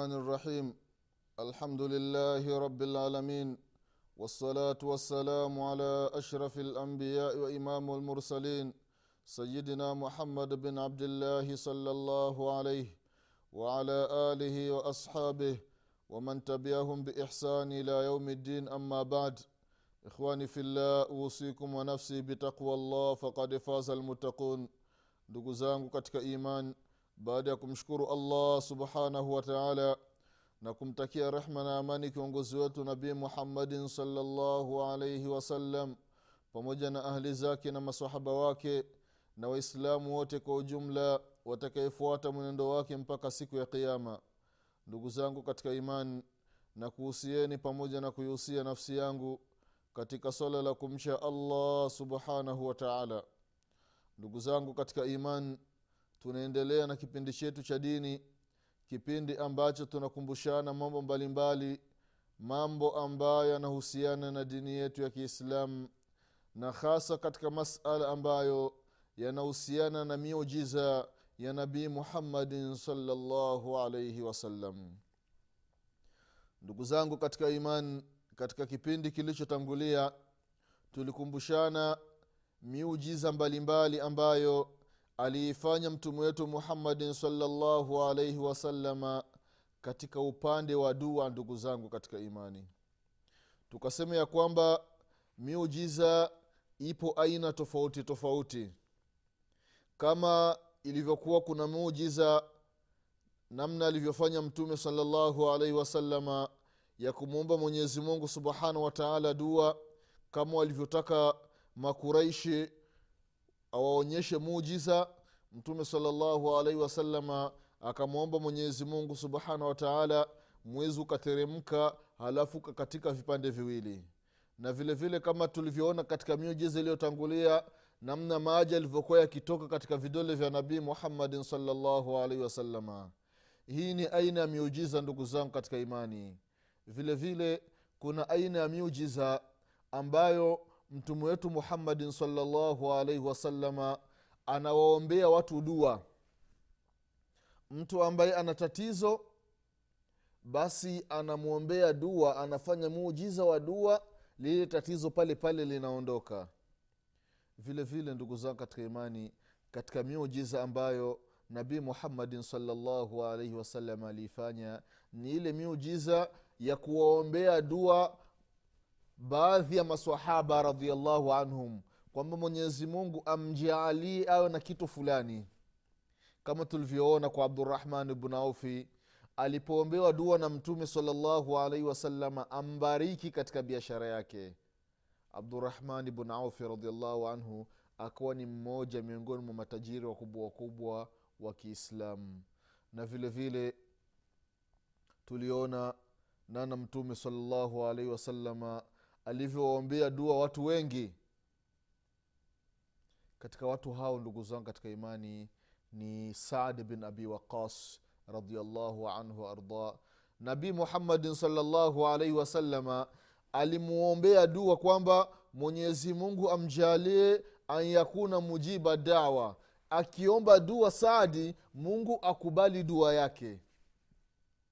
الرحمن الرحيم. الحمد لله رب العالمين. والصلاة والسلام على أشرف الأنبياء وإمام المرسلين. سيدنا محمد بن عبد الله صلى الله عليه وعلى آله وأصحابه ومن تبعهم بإحسان إلى يوم الدين. أما بعد إخواني في الله أوصيكم ونفسي بتقوى الله فقد فاز المتقون. ndugu zangu iman baada ya kumshukuru allah subhanahu wa taala na kumtakia rehma na amani kiongozi wetu nabii muhammadin salllahu alaihi wasallam pamoja na ahli zake na masahaba wake na waislamu wote kwa ujumla watakayefuata mwenendo wake mpaka siku ya qiama ndugu zangu katika iman na kuhusieni pamoja na kuihusia nafsi yangu katika swala la kumcha allah subhanahu wa taala. Ndugu zangu katika iman tunaendelea na kipindi chetu cha dini kipindi ambacho tunakumbushana mambo mbalimbali mambo ambayo yanahusiana na dini yetu ya kiislamu na hasa katika masala ambayo yanahusiana na miujiza ya nabii muhammadin salllahu alaihi wasallam. Ndugu zangu katika iman katika kipindi kilichotangulia tulikumbushana miujiza mbalimbali ambayo aliifanya mtume wetu muhammadin salllahu alaihi wasalama katika upande wa dua ndugu zangu katika imani. Tukasema ya kwamba miujiza ipo aina tofauti tofauti. Kama ilivyokuwa kuna muujiza namna alivyofanya mtume salllahu alaihi wasalama ya kumwomba mwenyezi mungu subhanahu wataala dua kama walivyotaka makuraishi awaonyeshe muujiza mtume salllahu alaihi wasalama akamwomba mwenyezi mungu subhanahu wataala mwezi ukateremka halafu katika vipande viwili. Na vile vile kama tulivyoona katika miujiza iliyotangulia namna maji alivyokuwa yakitoka katika vidole vya nabii muhammadin salllahu alaihi wasalama hii ni aina ya miujiza ndugu zangu katika imani. Vile vile kuna aina ya miujiza ambayo mtume wetu muhammadin salllahu alaihi wasalama anawaombea watu dua. Mtu ambaye ana tatizo basi anamwombea dua anafanya muujiza wa dua lile tatizo pale pale linaondoka. Vile vile ndugu zangu katika imani katika miujiza ambayo nabii muhammadin salllahu alaihi wasallam aliifanya ni ile miujiza ya kuwaombea dua baadhi ya masahaba radiallahu anhum kwamba mwenyezi mungu amjaalie awe na kitu fulani. Kama tulivyoona kwa abdurahman bnu aufi alipoombewa dua na mtume salllahu alaihi wasalama ambariki katika biashara yake. Abdurahman bnu aufi radiallahu anhu akawa ni mmoja miongoni mwa matajiri wakubwa wakubwa wa kiislamu. Na vile vile tuliona nana mtume salllahu alaihi wasalama alivyowaombea dua watu wengi. Katika watu hao ndugu zangu katika imani ni saad bin abi waqas radiallahu anhu waardah nabii muhammadin salllahu alaihi wasalama alimwombea dua kwamba mwenyezi mungu amjalie an yakuna mujiba dawa. Akiomba dua saadi mungu akubali dua yake.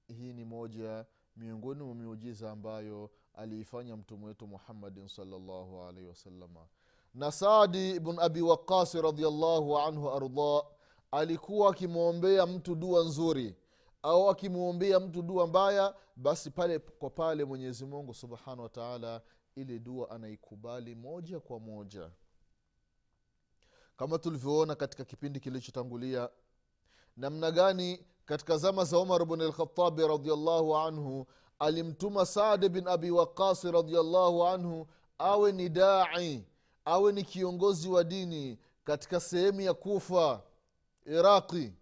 Hii ni moja miongoni mwa miujiza ambayo aliifanya mtume wetu muhammadin salllahu alaihi wasalama na saadi bn abi waqasi radiallahu anhu arda alikuwa akimwombea mtu dua nzuri. Au akimwombea mtu dua mbaya basi pale kwa pale mwenyezi mungu subhanahu wataala ile dua anaikubali moja kwa moja. Kama tulivyoona katika kipindi kilichotangulia namna gani katika zama za umar bn lkhatabi radiallahu anhu alimtuma saadi bin abi waqasi radiallahu anhu awe ni dai awe ni kiongozi wa dini katika sehemu ya kufa iraqi.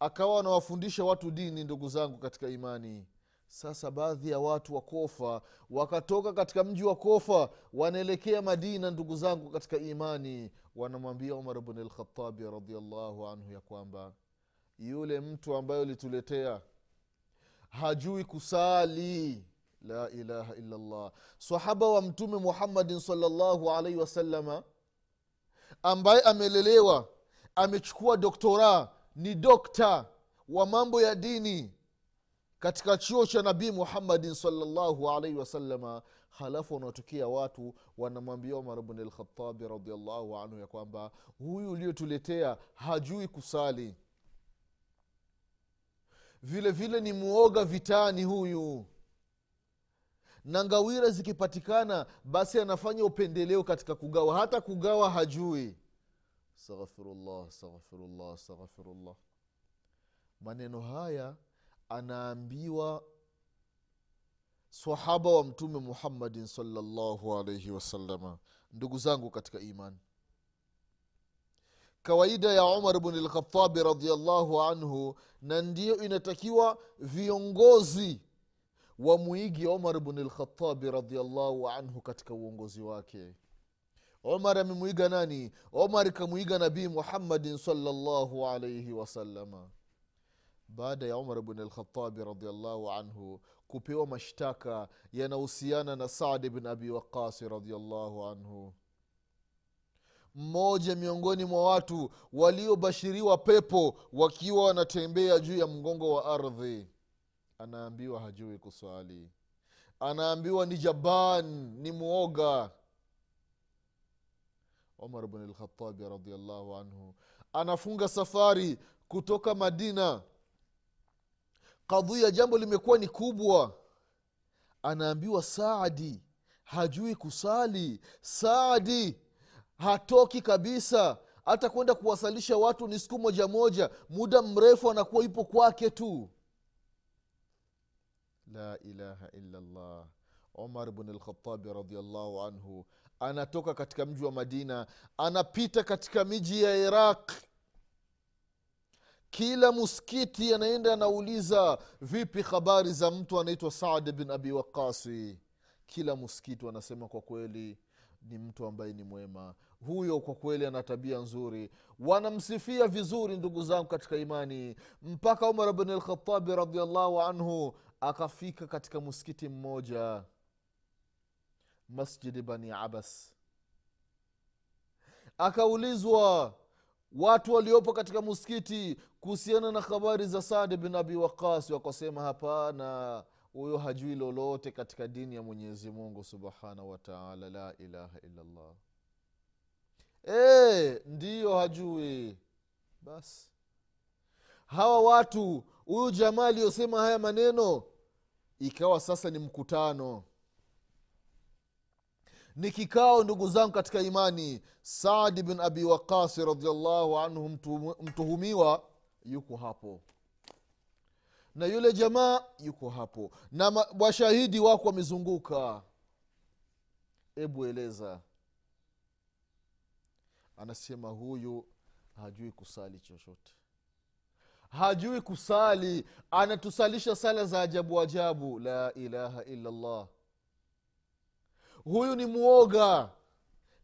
Akawa anawafundisha watu dini ndugu zangu katika imani. Sasa baadhi ya watu wa kofa wakatoka katika mji wa kofa wanaelekea madina ndugu zangu katika imani. Wanamwambia umar bn lkhatabi radiallahu anhu ya kwamba yule mtu ambaye ulituletea hajui kusali. La ilaha illallah. Sahaba wa mtume muhammadin salllahu alaihi wasalama ambaye amelelewa amechukua doktora ni dokta wa mambo ya dini. Katika chuo cha nabii muhammadin salllahu alaihi wasalama halafu wanaotokea watu wanamwambia umar bnlkhatabi radiallahu anhu ya kwamba huyu uliotuletea hajui kusali vile vile ni mwoga vitani huyu. Na ngawira zikipatikana basi anafanya upendeleo katika kugawa. Hata kugawa hajui. Astaghfirullah astaghfirullah astaghfirullah. Maneno haya anaambiwa sahaba wa mtume muhammadin salllahu alaihi wasalama ndugu zangu katika imani kawaida ya umar bni lkhatabi radiallahu anhu na ndiyo inatakiwa viongozi wamwigi umar bni lkhatabi radiallahu anhu katika uongozi wake. Umar amemwiga nani? Umar kamwiga nabii muhammadin salllahu alaihi wasalama baada ya umar bn lkhatabi radiallahu anhu kupewa mashtaka yanahusiana na sadi bn abi waqasi radiallahu anhu mmoja miongoni mwa watu waliobashiriwa pepo wakiwa wanatembea juu ya mgongo wa ardhi. Anaambiwa hajui kuswali. Anaambiwa ni jaban ni mwoga umar bn lkhatabi radiallahu anhu anafunga safari kutoka madina. Kadhia jambo limekuwa ni kubwa. Anaambiwa saadi hajui kusali saadi hatoki kabisa. Hata kwenda kuwasalisha watu ni siku moja moja. Muda mrefu anakuwa ipo kwake tu. La ilaha illallah. Umar bn lkhatabi radiallahu anhu anatoka katika mji wa madina anapita katika miji ya iraq. Kila muskiti anaenda anauliza vipi habari za mtu anaitwa saad bin abi waqasi kila muskiti wanasema kwa kweli ni mtu ambaye ni mwema huyo kwa kweli ana tabia nzuri. Wanamsifia vizuri ndugu zangu katika imani. Mpaka umar bni lkhatabi radiallahu anhu akafika katika muskiti mmoja masjidi bani abas akaulizwa watu waliopo katika muskiti kuhusiana na habari za sadi bin abi waqasi wakasema hapana huyo hajui lolote katika dini ya mwenyezi mungu subhanahu wataala la ilaha illallah e, ndiyo hajui. Basi. Hawa watu huyu jamaa aliyosema haya maneno ikawa sasa ni mkutano. Ni kikao ndugu zangu katika imani. Saadi bin abi waqasi radiallahu anhu mtuhumiwa yuko hapo. Na yule jamaa yuko hapo. Na washahidi wako wamezunguka. Ebu eleza anasema huyu hajui kusali chochote. Hajui kusali. Anatusalisha sala za ajabu ajabu. La ilaha illallah. Huyu ni mwoga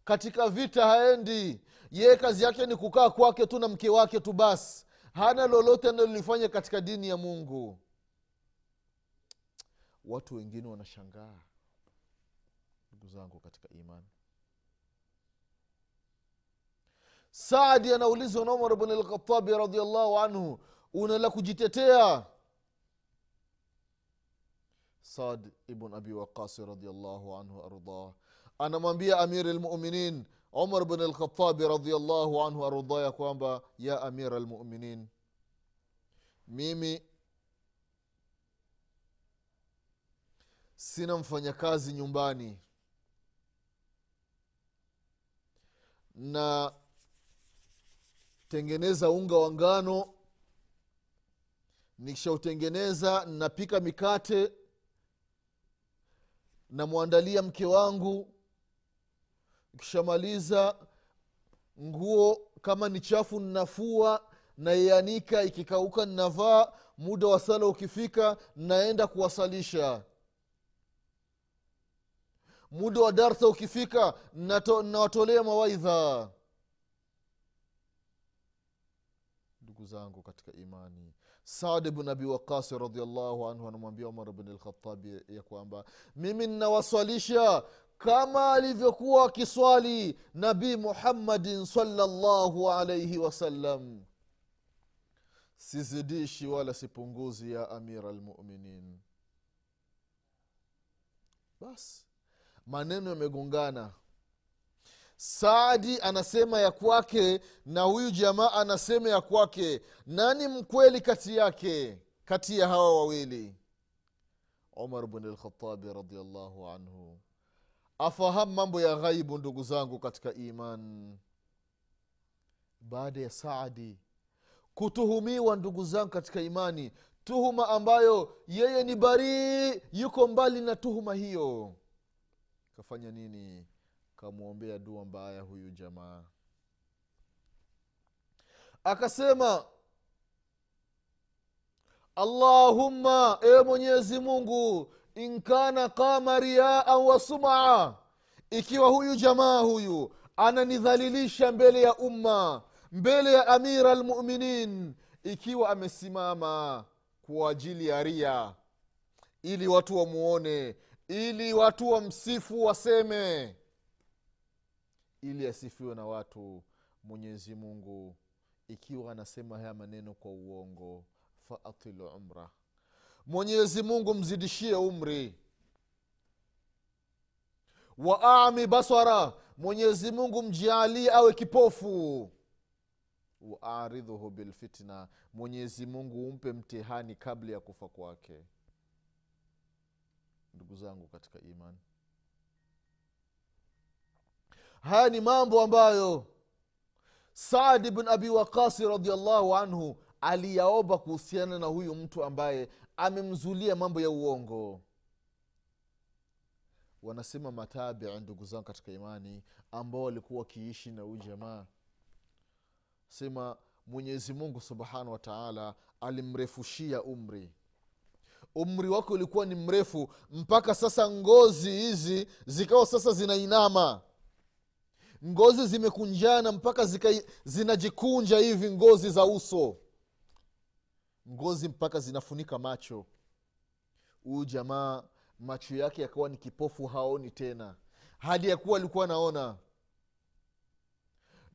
katika vita haendi. Yeye kazi yake ni kukaa kwake tu na mke wake tu basi hana lolote analolifanya katika dini ya mungu. Watu wengine wanashangaa. Ndugu zangu katika imani saadi anaulizwa na umar bn lkhatabi radiallahu anhu una la kujitetea? Sad ibn abi waqasi radiallahu anhu ardah anamwambia amiri lmuminin umar bn lkhatabi radiallahu anhu ardah ya kwamba ya amira lmuminin mimi sina mfanyakazi nyumbani na tengeneza unga wa ngano nikishautengeneza napika mikate namwandalia mke wangu kishamaliza nguo kama ni chafu nnafua naianika ikikauka ninavaa muda wa sala ukifika naenda kuwasalisha. Muda wa darsa ukifika nnawatolea nawatolea mawaidha ndugu zangu katika imani. Saad bn abi waqasi radiallahu anhu anamwambia umar bn lkhatabi ya kwamba mimi ninawaswalisha kama alivyokuwa akiswali nabii muhammadin salllahu alaihi wasallam. Sizidishi wala sipunguzi ya amira lmuminin basi maneno yamegongana saadi anasema ya kwake na huyu jamaa anasema ya kwake. Nani mkweli kati yake kati ya hawa wawili? Umar bn lkhatabi radiallahu anhu. Afahamu mambo ya ghaibu ndugu zangu katika iman. Baada ya saadi kutuhumiwa ndugu zangu katika imani tuhuma ambayo yeye ni barii yuko mbali na tuhuma hiyo. Kafanya nini kamwombea dua mbaya huyu jamaa. Akasema allahumma e mwenyezi mungu inkana kama riaan wa sumaa ikiwa huyu jamaa huyu ananidhalilisha mbele ya umma mbele ya amira lmuminin ikiwa amesimama kwa ajili ya ria ili watu wamuone ili watu wamsifu waseme ili asifiwe na watu mwenyezi mungu ikiwa anasema haya maneno kwa uongo faatilu umra. Mwenyezi mungu mzidishie umri. Wa ami basara mwenyezi mungu mjaalie awe kipofu. Waaridhuhu bilfitna mwenyezi mungu umpe mtihani kabla ya kufa kwake. Ndugu zangu katika imani haya ni mambo ambayo saadi bn abi waqasi radiallahu anhu aliyaomba kuhusiana na huyu mtu ambaye amemzulia mambo ya uongo. Wanasema matabii ndugu zangu katika imani ambao walikuwa wakiishi na huyu jamaa. Sema mwenyezi mungu subhanahu wa taala alimrefushia umri. Umri wake ulikuwa ni mrefu mpaka sasa ngozi hizi zikawa sasa zinainama ngozi zimekunjana mpaka zika, zinajikunja hivi ngozi za uso. Ngozi mpaka zinafunika macho. Huyu jamaa macho yake yakawa ni kipofu haoni tena. Hadi ya kuwa alikuwa anaona.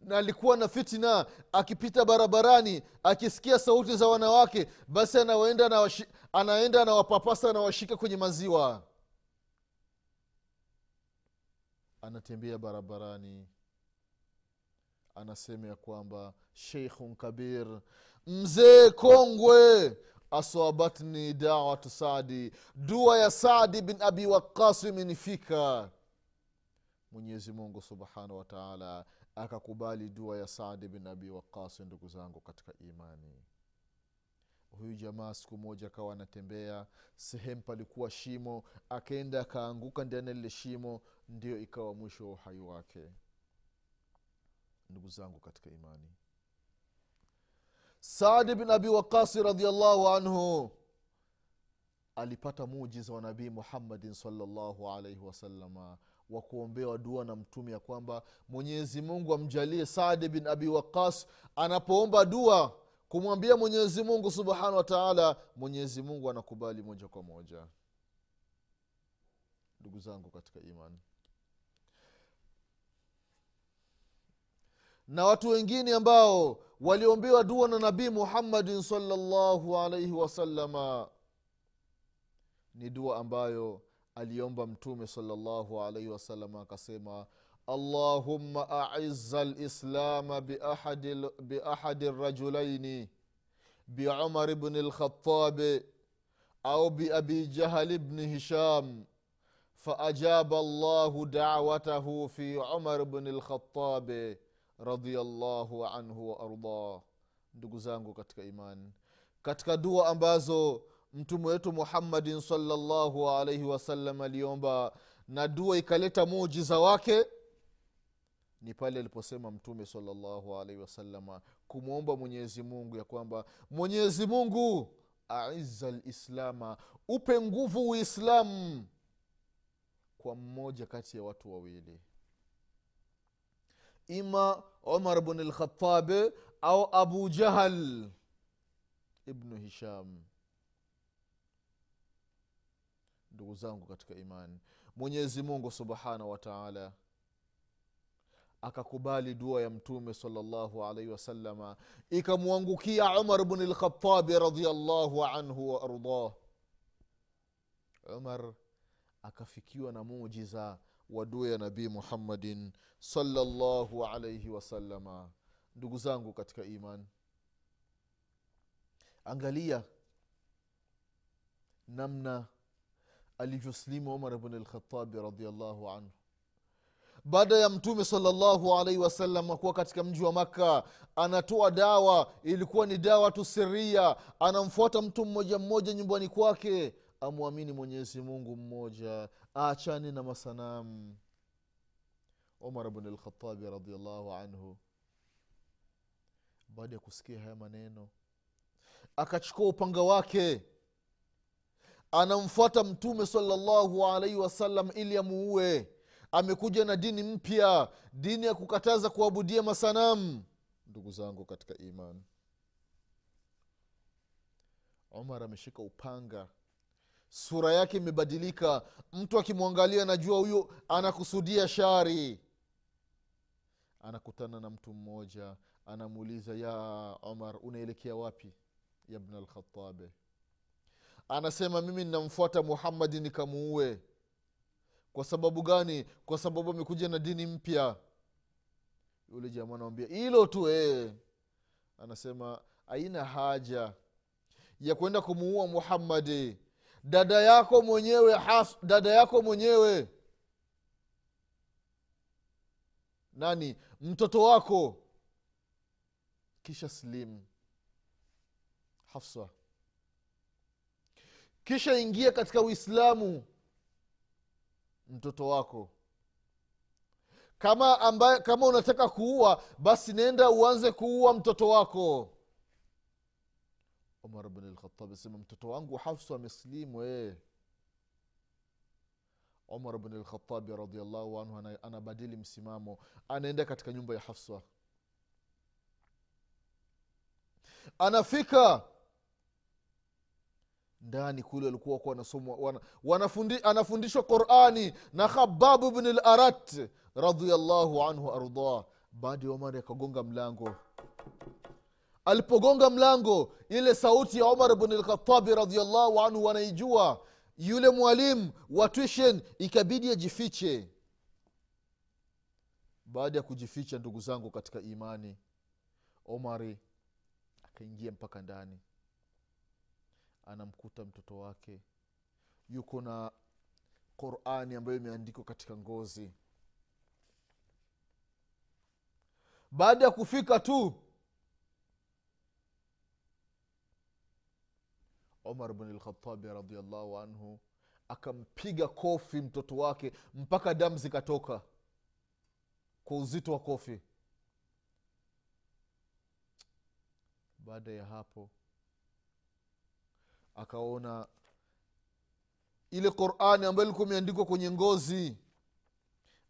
Na alikuwa na fitina akipita barabarani akisikia sauti za wanawake basi anaenda na washi, anawapapasa anawashika kwenye maziwa. Anatembea barabarani anasema ya kwamba sheikhun kabir mzee kongwe asabatni dawatu sadi dua ya sadi bin abi waqas imenifika. Mwenyezi mungu subhanahu wataala akakubali dua ya sadi bin abi waqas ndugu zangu katika imani. Huyu jamaa siku moja akawa anatembea sehemu palikuwa shimo akaenda akaanguka ndani ya lile shimo ndio ikawa mwisho wa uhai wake ndugu zangu katika imani. Saadi bin abi waqasi radiallahu anhu alipata mujiza wa nabii muhammadin salllahu alaihi wasalama wa kuombewa dua na mtume ya kwamba mwenyezi mungu amjalie saadi bin abi waqas anapoomba dua kumwambia mwenyezi mungu subhanahu wa taala mwenyezi mungu anakubali moja kwa moja. Ndugu zangu katika imani na watu wengine ambao waliombewa dua na nabii muhammadin salllahu alaihi wasalama ni dua ambayo aliomba mtume salllahu alaihi wasalama akasema allahumma aiza lislama biahadi, rajulaini biumar bni lkhatabi au biabi jahali bni hisham faajaba llahu dawatahu fi umar bni lkhatabi radiallahu anhu waardah ndugu zangu katika imani katika dua ambazo mtume wetu muhammadin salllahu alaihi wasallam aliomba na dua ikaleta muujiza wake ni pale aliposema mtume salllahu alaihi wasalama kumwomba mwenyezi mungu ya kwamba mwenyezi mungu aiza lislama upe nguvu uislamu kwa mmoja kati ya watu wawili ima umar bn lkhatabi au abu jahal ibnu hisham. Ndugu zangu katika imani mwenyezi mungu subhanahu wa akakubali dua ya mtume salllahu alaihi wasalama ikamwangukia umar bni lkhatabi radiallahu anhu waardah umar akafikiwa na mujiza wa dua ya nabii muhammadin salllahu alaihi wasalama ndugu zangu katika iman angalia namna alivyoslimu umar bn lkhatabi radiallahu anhu. Baada ya mtume salllahu alaihi wasallam kuwa katika mji wa makka anatoa dawa ilikuwa ni dawa tu siria anamfuata mtu mmoja mmoja nyumbani kwake amwamini mwenyezi mungu mmoja aachane na masanamu. Umar bn lkhatabi radiallahu anhu baada ya kusikia haya maneno akachukua upanga wake anamfuata mtume salllahu alaihi wasallam ili amuue. Amekuja na dini mpya dini ya kukataza kuabudia masanamu. Ndugu zangu katika imani umar ameshika upanga sura yake imebadilika. Mtu akimwangalia najua huyo anakusudia shari. Anakutana na mtu mmoja anamuuliza ya omar unaelekea wapi ya bna anasema mimi ninamfuata muhammadi nikamuue. Kwa sababu gani? Kwa sababu amekuja na dini mpya. Yule jamaa anamwambia hilo tu ee. anasema aina haja ya kwenda kumuua muhammadi dada yako mwenyewe has, dada yako mwenyewe. Nani? Mtoto wako. Kisha slim. Hafsa. Kisha ingia katika uislamu mtoto wako. Kama ambaye kama unataka kuua basi nenda uanze kuua mtoto wako umar bn lkhatabi asema mtoto wangu hafsa ameslimu ee umar bn lkhatabi radiallahu anhu anabadili msimamo. Anaenda katika nyumba ya hafsa. Anafika ndani kule walikuwa wako wanasomwa wana, wanafundi, anafundishwa qurani na khababu bni larat radiallahu anhu ardah baada ya umari akagonga mlango alipogonga mlango ile sauti ya omar bn lkhatabi radiallahu anhu wanaijua yule mwalimu wa tuition ikabidi ajifiche. Baada ya kujificha ndugu zangu katika imani omari akaingia mpaka ndani. Anamkuta mtoto wake yuko na qurani ambayo imeandikwa katika ngozi. Baada ya kufika tu umar bn lkhatabi radiallahu anhu akampiga kofi mtoto wake mpaka damu zikatoka kwa uzito wa kofi. Baada ya hapo akaona ile qurani ambayo ilikuwa imeandikwa kwenye ngozi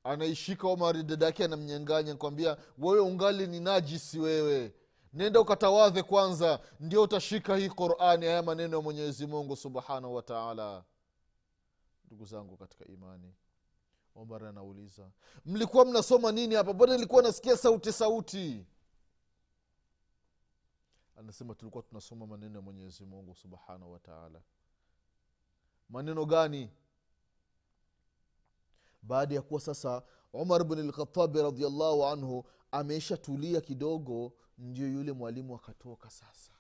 anaishika omari dada yake anamnyanganya kwambia wewe ungali ni najisi wewe nenda ukatawadhe kwanza ndio utashika hii qurani haya maneno ya mwenyezi mungu subhanahu wataala ndugu zangu katika imani omar anauliza mlikuwa mnasoma nini hapa? Bwana nilikuwa nasikia sauti sauti? Anasema tulikuwa tunasoma maneno ya mwenyezi mungu subhanahu wataala maneno gani? Baada ya kuwa sasa umar bn lkhatabi radiallahu anhu ameisha tulia kidogo ndio yule mwalimu akatoka sasa.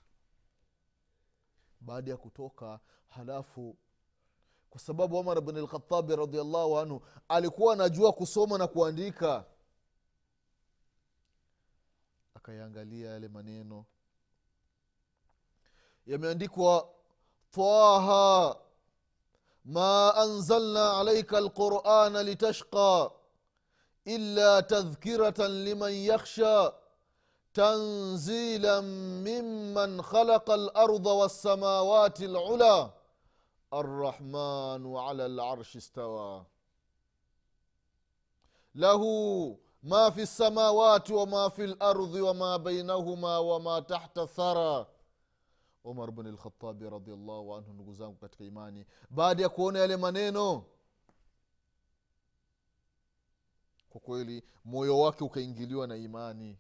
Baada ya kutoka halafu kwa sababu umar bn lkhatabi radiallahu anhu alikuwa anajua kusoma na kuandika akayaangalia yale maneno. Yameandikwa taha ma anzalna alaika lqurana litashqa illa tadhkiratan liman yakhsha tanzila ممن خلق الارض والسماوات العلى الرحمن على العرش استوى له ما في السماوات وما في الارض وما بينهما وما تحت الثرى umar bn lkhatabi radiallahu anhu ndugu zangu katika imani baada ya kuona yale maneno kwa kweli moyo wake ukaingiliwa na imani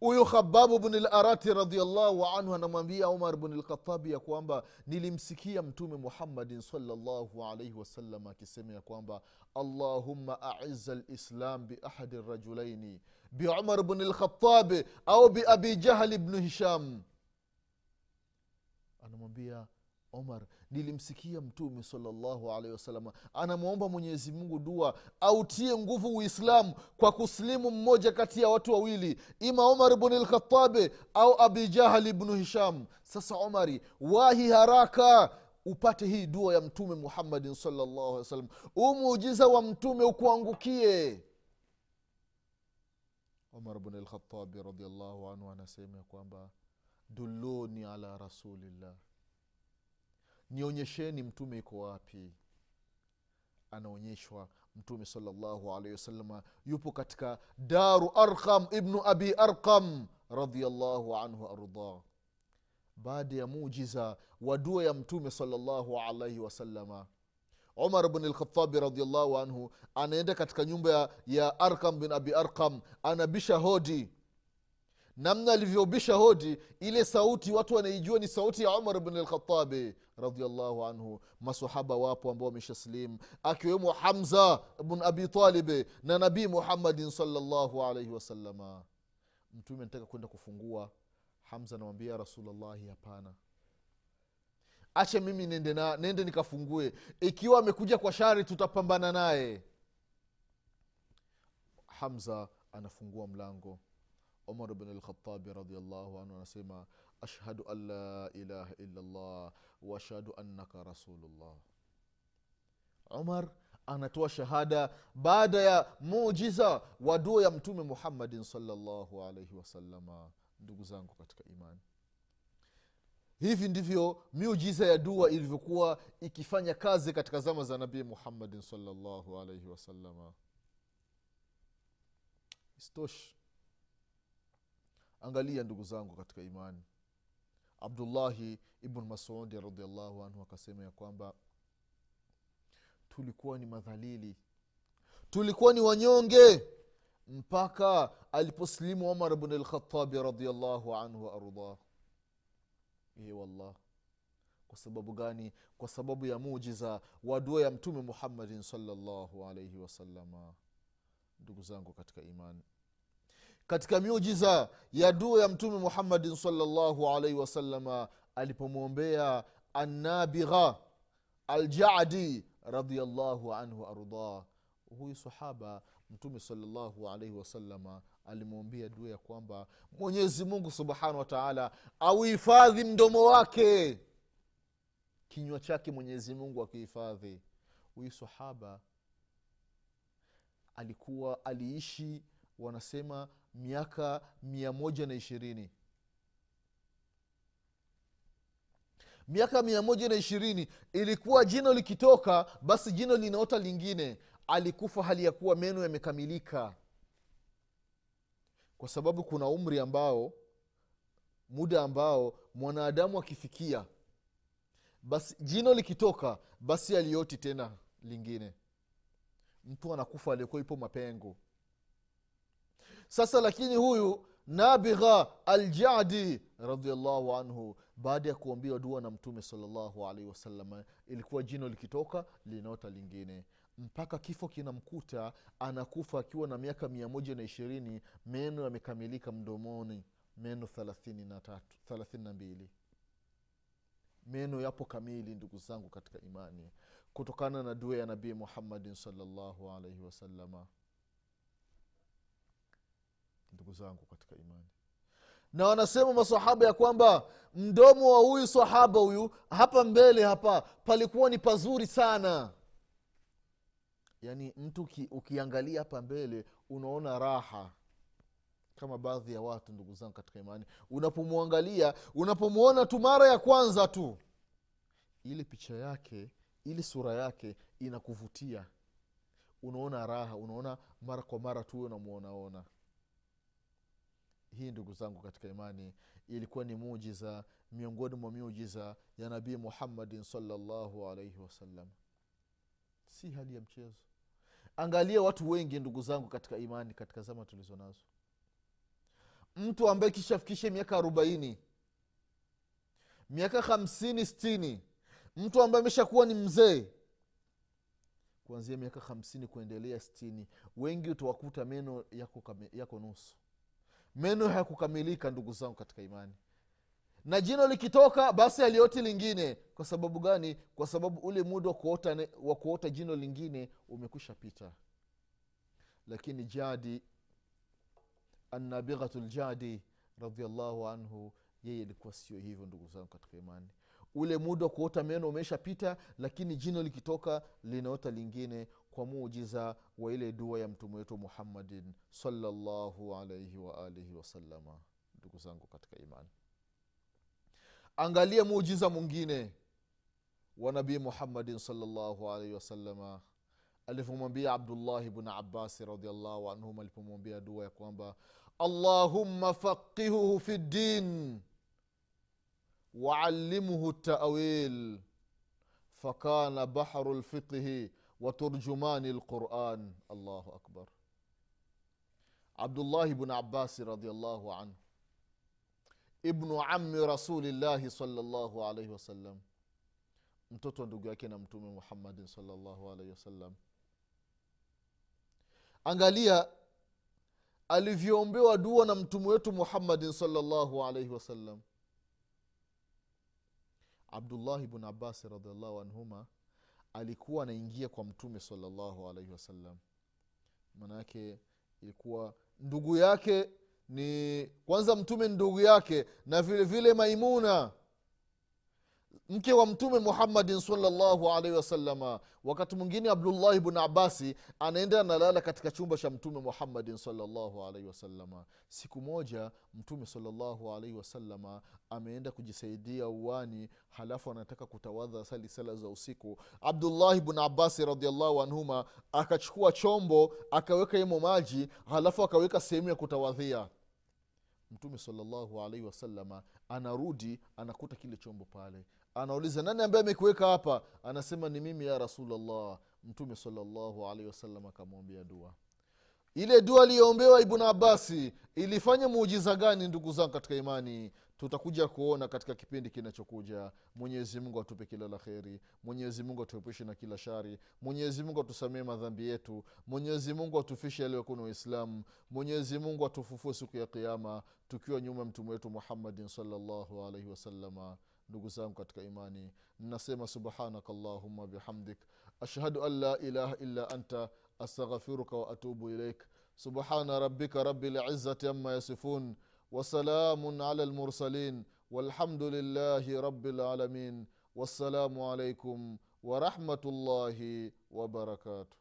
huyu khababu bni larati radiallahu anhu anamwambia umar bni lkhatabi ya kwamba nilimsikia mtume muhammadin salllahu alaihi wasallam akisema ya kwamba allahumma aiza lislam biahadi rajulaini biumar bni lkhatabi au biabi jahli bnu hisham. Anamwambia omar nilimsikia mtume salllahu alaihi wasalama anamwomba mwenyezi mungu dua autie nguvu uislamu kwa kusilimu mmoja kati ya watu wawili ima omar bni lkhatabi au abi jahali bnu hisham. Sasa omari wahi haraka upate hii dua ya mtume muhammadin salllahu alih wasallam. Huu muujiza wa mtume ukuangukie. Omar bni lkhatabi radiallahu anhu anasema kwamba duluni ala rasulillah nionyesheni mtume iko wapi. Anaonyeshwa mtume salllahu alaihi wasalama yupo katika daru arqam ibnu abi arqam radiallahu anhu ardah baada ya mujiza wa dua ya mtume salllahu alaihi wasalama umar bn lkhatabi radiallahu anhu anaenda katika nyumba ya, ya arkam bin abi arkam anabisha hodi namna alivyobisha hodi ile sauti watu wanaijua ni sauti ya umar bn lkhatabi radiallahu anhu. Masahaba wapo ambao wameshaslim akiwemo hamza bn abi talibi na nabii muhammadin salllahu alaihi wasalama mtume anataka kwenda kufungua. Hamza anamwambia rasulllahi hapana. Ache mimi nende, na, nende nikafungue. Ikiwa amekuja kwa shari tutapambana naye. Hamza anafungua mlango umar bn lkhatabi radiallahu anhu anasema ashhadu an la ilaha illa llah waashhadu annaka rasulullah. Umar anatoa shahada baada ya mujiza wa dua ya mtume muhammadin salllahu alaihi wasalama ndugu zangu katika imani hivi ndivyo miujiza ya dua ilivyokuwa ikifanya kazi katika zama za nabii muhammadin salllahu alaihi wasalama istoshi angalia ndugu zangu katika imani. Abdullahi ibn masudi radiallahu anhu akasema ya kwamba tulikuwa ni madhalili. Tulikuwa ni wanyonge mpaka aliposlimu umar bn lkhatabi radiallahu anhu waardah ye wallah kwa sababu gani? Kwa sababu ya mujiza wa dua ya mtume muhammadin salllahu alaihi wasalama ndugu zangu katika imani katika miujiza ya dua ya mtume muhammadin salllahu alaihi wasalama alipomwombea annabigha aljadi radiallahu anhu ardah huyu sahaba mtume salllahu alaihi wasalama alimwombea dua ya kwamba mwenyezi mungu subhanahu wa taala auhifadhi mdomo wake. Kinywa chake mwenyezi mungu akihifadhi. Huyu sahaba alikuwa aliishi wanasema miaka mia moja na ishirini. Miaka mia moja na ishirini ilikuwa jino likitoka basi jino linaota lingine. Alikufa hali ya kuwa meno yamekamilika. Kwa sababu kuna umri ambao muda ambao mwanadamu akifikia basi jino likitoka basi alioti tena lingine. Mtu anakufa aliyekuwa ipo mapengo sasa lakini huyu nabigha aljadi radiallahu anhu baada ya kuambiwa dua na mtume salllahu alaihi wasallam ilikuwa jino likitoka linaota lingine. Mpaka kifo kinamkuta anakufa akiwa na miaka mia moja na ishirini meno yamekamilika mdomoni. Meno thelathini thelathini na mbili. Meno yapo kamili ndugu zangu katika imani. Kutokana na dua ya nabii muhammadin salllahu alaihi wasalama ndugu zangu katika imani. Na wanasema masahaba ya kwamba mdomo wa huyu sahaba huyu hapa mbele hapa palikuwa ni pazuri sana. Yaani mtu ki, ukiangalia hapa mbele unaona raha kama baadhi ya watu ndugu zangu katika imani. Unapomwangalia unapomwona tu mara ya kwanza tu ile picha yake ili sura yake inakuvutia. Unaona raha unaona mara kwa mara tu unamwonaona hii ndugu zangu katika imani ilikuwa ni mujiza miongoni mwa miujiza ya nabii muhammadin salllahu alaihi wasallam si hali ya mchezo. Angalia watu wengi ndugu zangu katika imani katika zama tulizo nazo. Mtu ambaye kishafikisha miaka arobaini miaka hamsini stini mtu ambaye ameshakuwa ni mzee kuanzia miaka hamsini kuendelea stini wengi utawakuta meno yako, yako nusu meno hayakukamilika ndugu zangu katika imani. Na jino likitoka basi alioti lingine. Kwa sababu gani? Kwa sababu ule muda wa kuota, wa kuota jino lingine umekwisha pita. Lakini jadi anabighatu ljadi radiallahu anhu yeye ilikuwa sio hivyo ndugu zangu katika imani ule muda wa kuota meno umeshapita lakini jino likitoka linaota lingine kwa muujiza wa ile dua ya mtume wetu muhammadin salallahu alaihi waalihi wasalama ndugu zangu katika imani angalia muujiza mwingine wa nabii muhammadin salallahu alaihi wasalama alivyomwambia abdullahi bnu abasi radiallahu anhum alipomwambia dua ya kwamba allahumma faqihuhu fi ddin وعلمه التأويل فكان بحر الفقه وترجمان القرآن الله أكبر عبد الله بن عباس رضي الله عنه ابن عم رسول الله صلى الله عليه وسلم mtoto ndugu yake na mtume muhammadin salllahu alaihi wasallam angalia alivyoombewa dua na mtume wetu muhammadin salllahu alaihi wasallam abdullahi bnu abasi radiallahu anhuma alikuwa anaingia kwa mtume salllahu alaihi wasallam maanayake ilikuwa ndugu yake ni kwanza mtume ndugu yake na vile vile maimuna mke wa mtume muhammadin salllahu alaihi wasalama wakati mwingine abdullahi bnu abasi anaenda analala katika chumba cha mtume muhammadin salllahu alaihi wasalama siku moja mtume salllahu alaihi wasalama ameenda kujisaidia uwani halafu anataka kutawadha sali sala za usiku. Abdullahi bnu abasi radiallahu anhuma akachukua chombo akaweka imo maji halafu akaweka sehemu ya kutawadhia. Mtume salllahu alaihi wasalama anarudi anakuta kile chombo pale anauliza nani ambaye amekuweka hapa? Anasema ni mimi ya rasulllah mtume salllahu alaihi wasallam akamwambia dua. Ile dua aliyoombewa ibnu abasi ilifanya muujiza gani ndugu zangu katika imani? Tutakuja kuona katika kipindi kinachokuja. Mwenyezi mungu atupe kila la kheri. Mwenyezi mungu atuepushe na kila shari. Mwenyezi mungu atusamee madhambi yetu. Mwenyezi mungu atufishe aliyokuna waislamu mwenyezi atufufue siku ya kiama tukiwa nyuma ya mtume wetu muhammadin salllahu alaihi wasalama ndugu zangu katika imani nasema subhanaka allahumma bihamdik ashhadu an la ilaha illa anta astaghfiruka wa atubu ilaik subhana rabbika rabi lizati ama yasifun وسلام على المرسلين والحمد لله رب العالمين والسلام عليكم ورحمه الله وبركاته